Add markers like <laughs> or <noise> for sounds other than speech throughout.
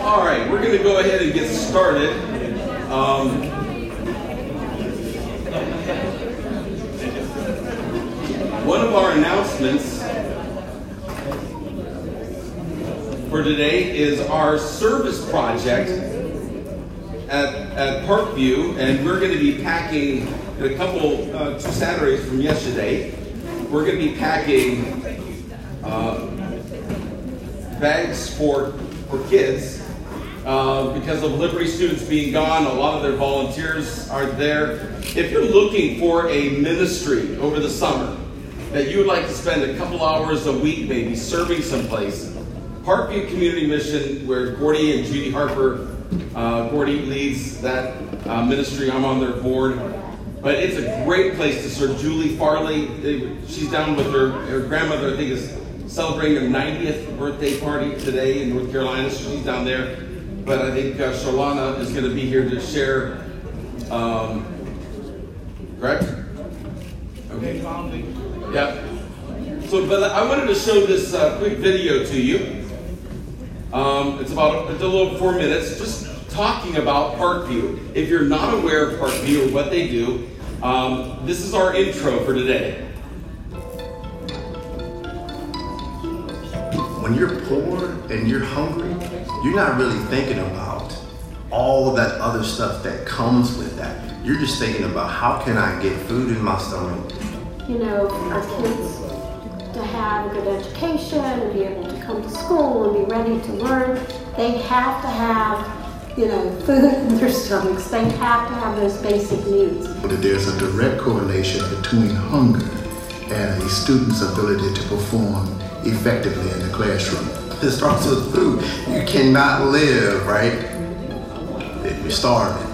All right, we're going to go ahead and get started. Um, one of our announcements for today is our service project at, at Parkview, and we're going to be packing in a couple, uh, two Saturdays from yesterday, we're going to be packing uh, bags for, for kids uh, because of Liberty students being gone, a lot of their volunteers are there. If you're looking for a ministry over the summer that you would like to spend a couple hours a week maybe serving someplace, Parkview Community Mission, where Gordy and Judy Harper, uh, Gordy leads that uh, ministry. I'm on their board. But it's a great place to serve. Julie Farley, she's down with her, her grandmother, I think, is celebrating her 90th birthday party today in North Carolina, so she's down there but I think uh, is going to be here to share. Um, correct? Okay. Yeah. So, but I wanted to show this uh, quick video to you. Um, it's about it's a little four minutes, just talking about Parkview. If you're not aware of Parkview or what they do, um, this is our intro for today. When you're poor and you're hungry, you're not really thinking about all of that other stuff that comes with that. You're just thinking about how can I get food in my stomach. You know, our kids to have a good education and be able to come to school and be ready to learn, they have to have, you know, <laughs> food in their stomachs. They have to have those basic needs. There's a direct correlation between hunger and a student's ability to perform effectively in the classroom it starts with food. You cannot live, right? If you're starving.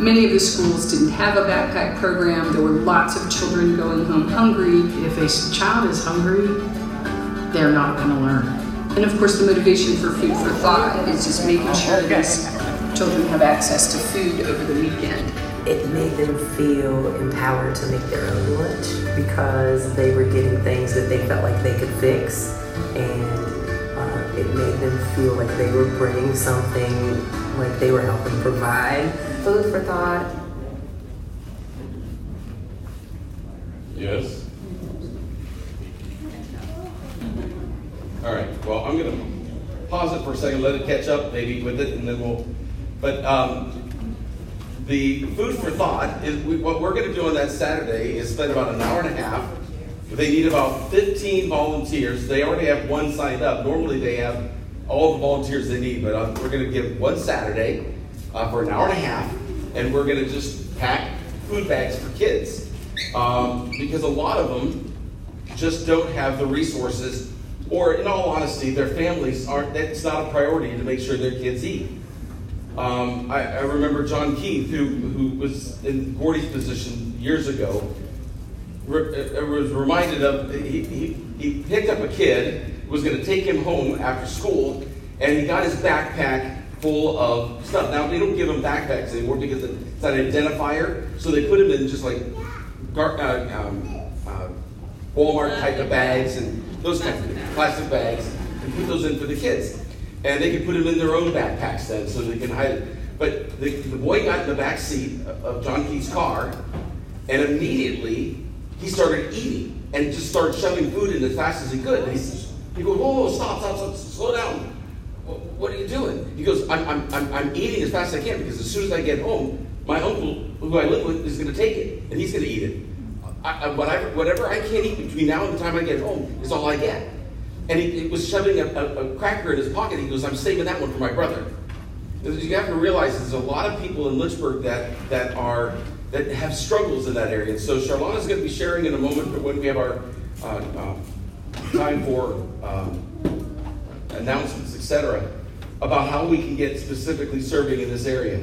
Many of the schools didn't have a backpack program. There were lots of children going home hungry. If a child is hungry, they're not going to learn. And of course, the motivation for Food for Thought is just making sure that these children have access to food over the weekend. It made them feel empowered to make their own lunch because they were getting things that they felt like they could fix. And them feel like they were bringing something like they were helping provide food for thought. Yes. All right. Well, I'm going to pause it for a second, let it catch up maybe with it, and then we'll. But um, the food for thought is we, what we're going to do on that Saturday is spend about an hour and a half. They need about 15 volunteers. They already have one signed up. Normally they have all the volunteers they need, but uh, we're going to give one Saturday uh, for an hour and a half, and we're going to just pack food bags for kids um, because a lot of them just don't have the resources, or in all honesty, their families aren't. It's not a priority to make sure their kids eat. Um, I, I, remember John Keith, who, who was in Gordy's position years ago, re- uh, was reminded of he, he, he picked up a kid was going to take him home after school, and he got his backpack full of stuff. Now, they don't give him backpacks anymore because it's an identifier, so they put him in just like uh, um, uh, Walmart type of bags and those kinds of plastic bags, and put those in for the kids. And they can put them in their own backpacks then, so they can hide it. But the, the boy got in the back seat of John Keith's car, and immediately he started eating and just started shoving food in as fast as he could. He, goes, whoa, whoa, stop, stop, stop, slow down. What are you doing? He goes, I'm, I'm, I'm, eating as fast as I can because as soon as I get home, my uncle, who I live with, is going to take it and he's going to eat it. I, I, whatever, whatever I can't eat between now and the time I get home is all I get. And he, he was shoving a, a, a, cracker in his pocket. He goes, I'm saving that one for my brother. You have to realize there's a lot of people in Lynchburg that, that are that have struggles in that area. And so Charlotte is going to be sharing in a moment when we have our uh, um, time for um, announcements, etc., about how we can get specifically serving in this area.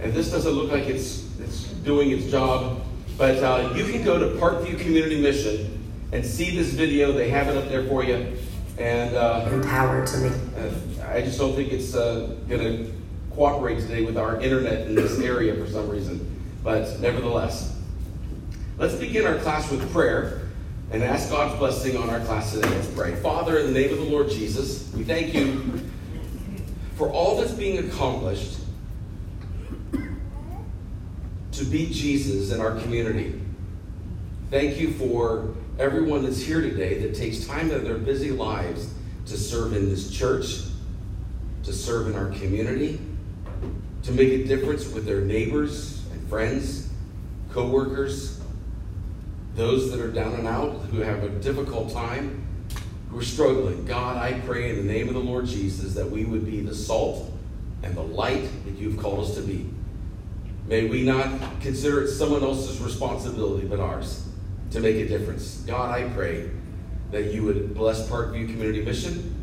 And this doesn't look like it's, it's doing its job, but uh, you can go to Parkview Community Mission and see this video. They have it up there for you. And uh, Empowered to make uh, I just don't think it's uh, going to cooperate today with our internet in this area for some reason. But nevertheless, let's begin our class with prayer and ask God's blessing on our class today. Let's pray. Father, in the name of the Lord Jesus, we thank you for all that's being accomplished to be Jesus in our community. Thank you for everyone that's here today that takes time out of their busy lives to serve in this church, to serve in our community, to make a difference with their neighbors and friends, co-workers, those that are down and out, who have a difficult time, who are struggling. God, I pray in the name of the Lord Jesus that we would be the salt and the light that you've called us to be. May we not consider it someone else's responsibility but ours to make a difference. God, I pray that you would bless Parkview Community Mission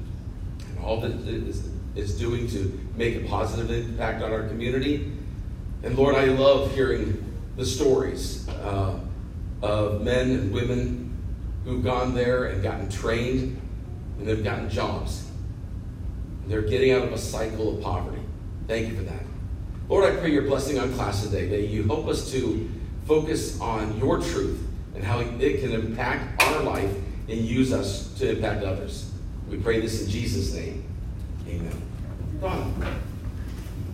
and all that it is, doing to make a positive impact on our community. And Lord, I love hearing the stories uh, of men and women who've gone there and gotten trained and they've gotten jobs. They're getting out of a cycle of poverty. Thank you for that. Lord, I pray your blessing on class today. May you help us to focus on your truth and how it can impact our life and use us to impact others. We pray this in Jesus' name. Amen. Donna,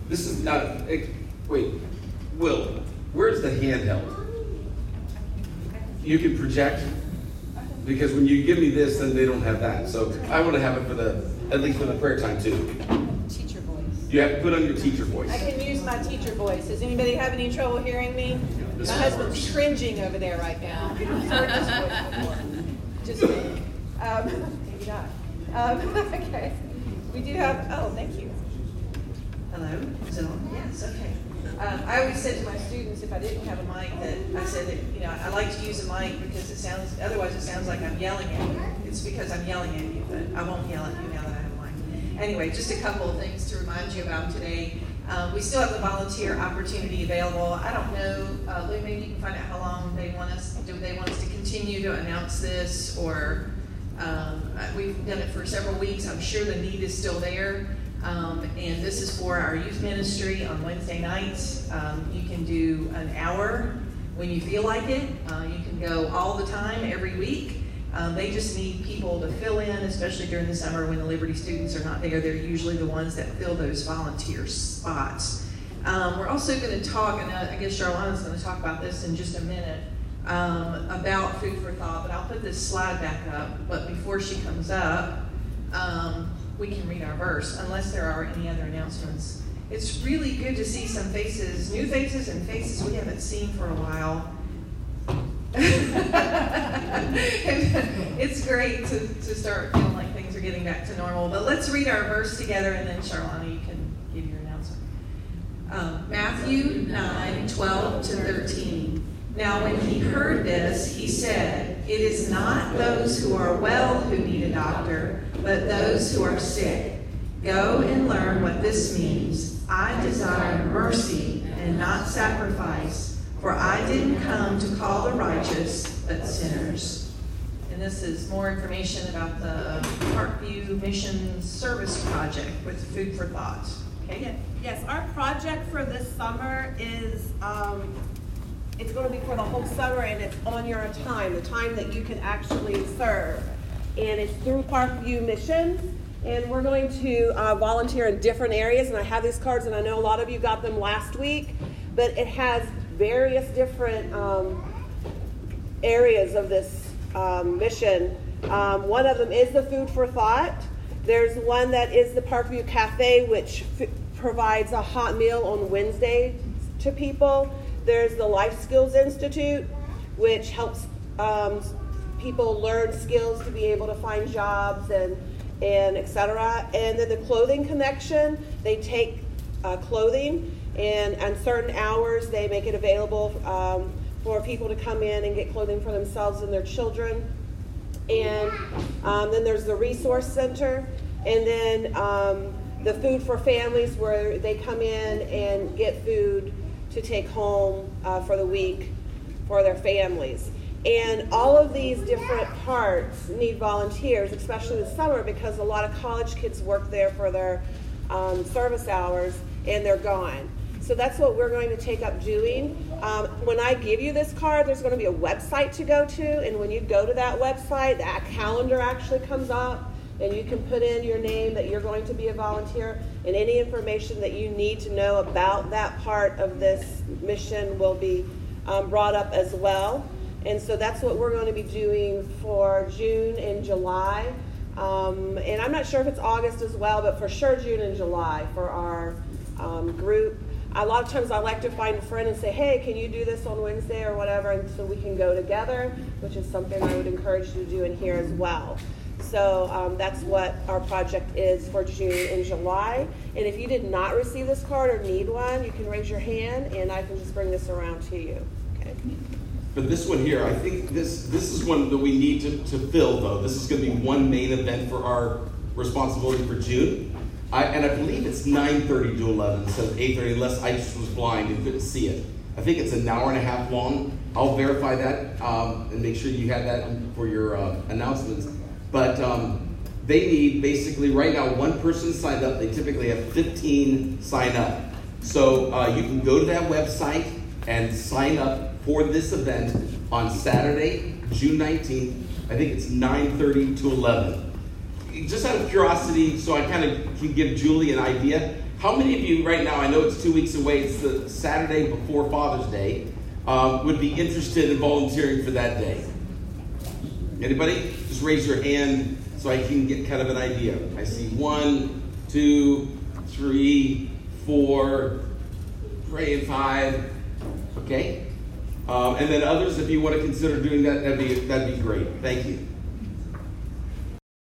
this is not. Eh, wait, Will, where's the handheld? You can project because when you give me this, then they don't have that. So I want to have it for the at least for the prayer time too. Teacher voice. You have to put on your teacher voice. I can use my teacher voice. Does anybody have any trouble hearing me? My husband's cringing over there right now. I've heard this voice before. Just me. Um, <laughs> maybe not. Um, <laughs> okay. We do have. Oh, thank you. Hello. Is it on? Yes. Okay. Um, I always said to my students, if I didn't have a mic, that I said that you know I like to use a mic because it sounds. Otherwise, it sounds like I'm yelling at you. It's because I'm yelling at you, but I won't yell at you now that I have a mic. Anyway, just a couple of things to remind you about today. Um, we still have the volunteer opportunity available. I don't know, uh, Lou, maybe you can find out how long they want us, do they want us to continue to announce this or um, we've done it for several weeks. I'm sure the need is still there. Um, and this is for our youth ministry on Wednesday nights. Um, you can do an hour when you feel like it. Uh, you can go all the time every week. Um, they just need people to fill in, especially during the summer when the Liberty students are not there. They're usually the ones that fill those volunteer spots. Um, we're also going to talk, and I guess Charlona's going to talk about this in just a minute, um, about food for thought, but I'll put this slide back up. But before she comes up, um, we can read our verse, unless there are any other announcements. It's really good to see some faces, new faces, and faces we haven't seen for a while. <laughs> it's great to, to start feeling like things are getting back to normal. But let's read our verse together, and then Charlana, you can give your announcement. Um, Matthew 9 12 to 13. Now, when he heard this, he said, It is not those who are well who need a doctor, but those who are sick. Go and learn what this means. I desire mercy and not sacrifice, for I didn't come to call the righteous, but sinners. And this is more information about the Parkview Mission Service Project with Food for Thought. Okay? Yes, our project for this summer is um, it's going to be for the whole summer and it's on your time, the time that you can actually serve. And it's through Parkview Missions. And we're going to uh, volunteer in different areas. And I have these cards, and I know a lot of you got them last week. But it has various different um, areas of this um, mission. Um, one of them is the Food for Thought. There's one that is the Parkview Cafe, which f- provides a hot meal on Wednesday to people. There's the Life Skills Institute, which helps um, people learn skills to be able to find jobs and and etc. And then the Clothing Connection, they take uh, clothing and on certain hours they make it available um, for people to come in and get clothing for themselves and their children. and um, then there's the resource center, and then um, the food for families where they come in and get food to take home uh, for the week for their families. And all of these different parts need volunteers, especially the summer, because a lot of college kids work there for their um, service hours and they're gone. So that's what we're going to take up doing. Um, when I give you this card, there's going to be a website to go to, and when you go to that website, that calendar actually comes up, and you can put in your name that you're going to be a volunteer, and any information that you need to know about that part of this mission will be um, brought up as well. And so that's what we're going to be doing for June and July. Um, and I'm not sure if it's August as well, but for sure June and July for our um, group. A lot of times I like to find a friend and say, hey, can you do this on Wednesday or whatever, and so we can go together, which is something I would encourage you to do in here as well. So um, that's what our project is for June and July. And if you did not receive this card or need one, you can raise your hand and I can just bring this around to you. Okay. But this one here, I think this this is one that we need to, to fill though. This is going to be one main event for our responsibility for June. I, and I believe it's 9.30 to 11 instead of 8.30 unless I just was blind and couldn't see it. I think it's an hour and a half long. I'll verify that um, and make sure you have that for your uh, announcements. But um, they need basically right now one person signed up. They typically have 15 sign up. So uh, you can go to that website and sign up for this event on Saturday, June 19th. I think it's 9.30 to 11 just out of curiosity, so I kind of can give Julie an idea. How many of you right now? I know it's two weeks away. It's the Saturday before Father's Day. Um, would be interested in volunteering for that day? Anybody? Just raise your hand so I can get kind of an idea. I see one, two, three, four, pray five. Okay. Um, and then others, if you want to consider doing that, that'd be that'd be great. Thank you.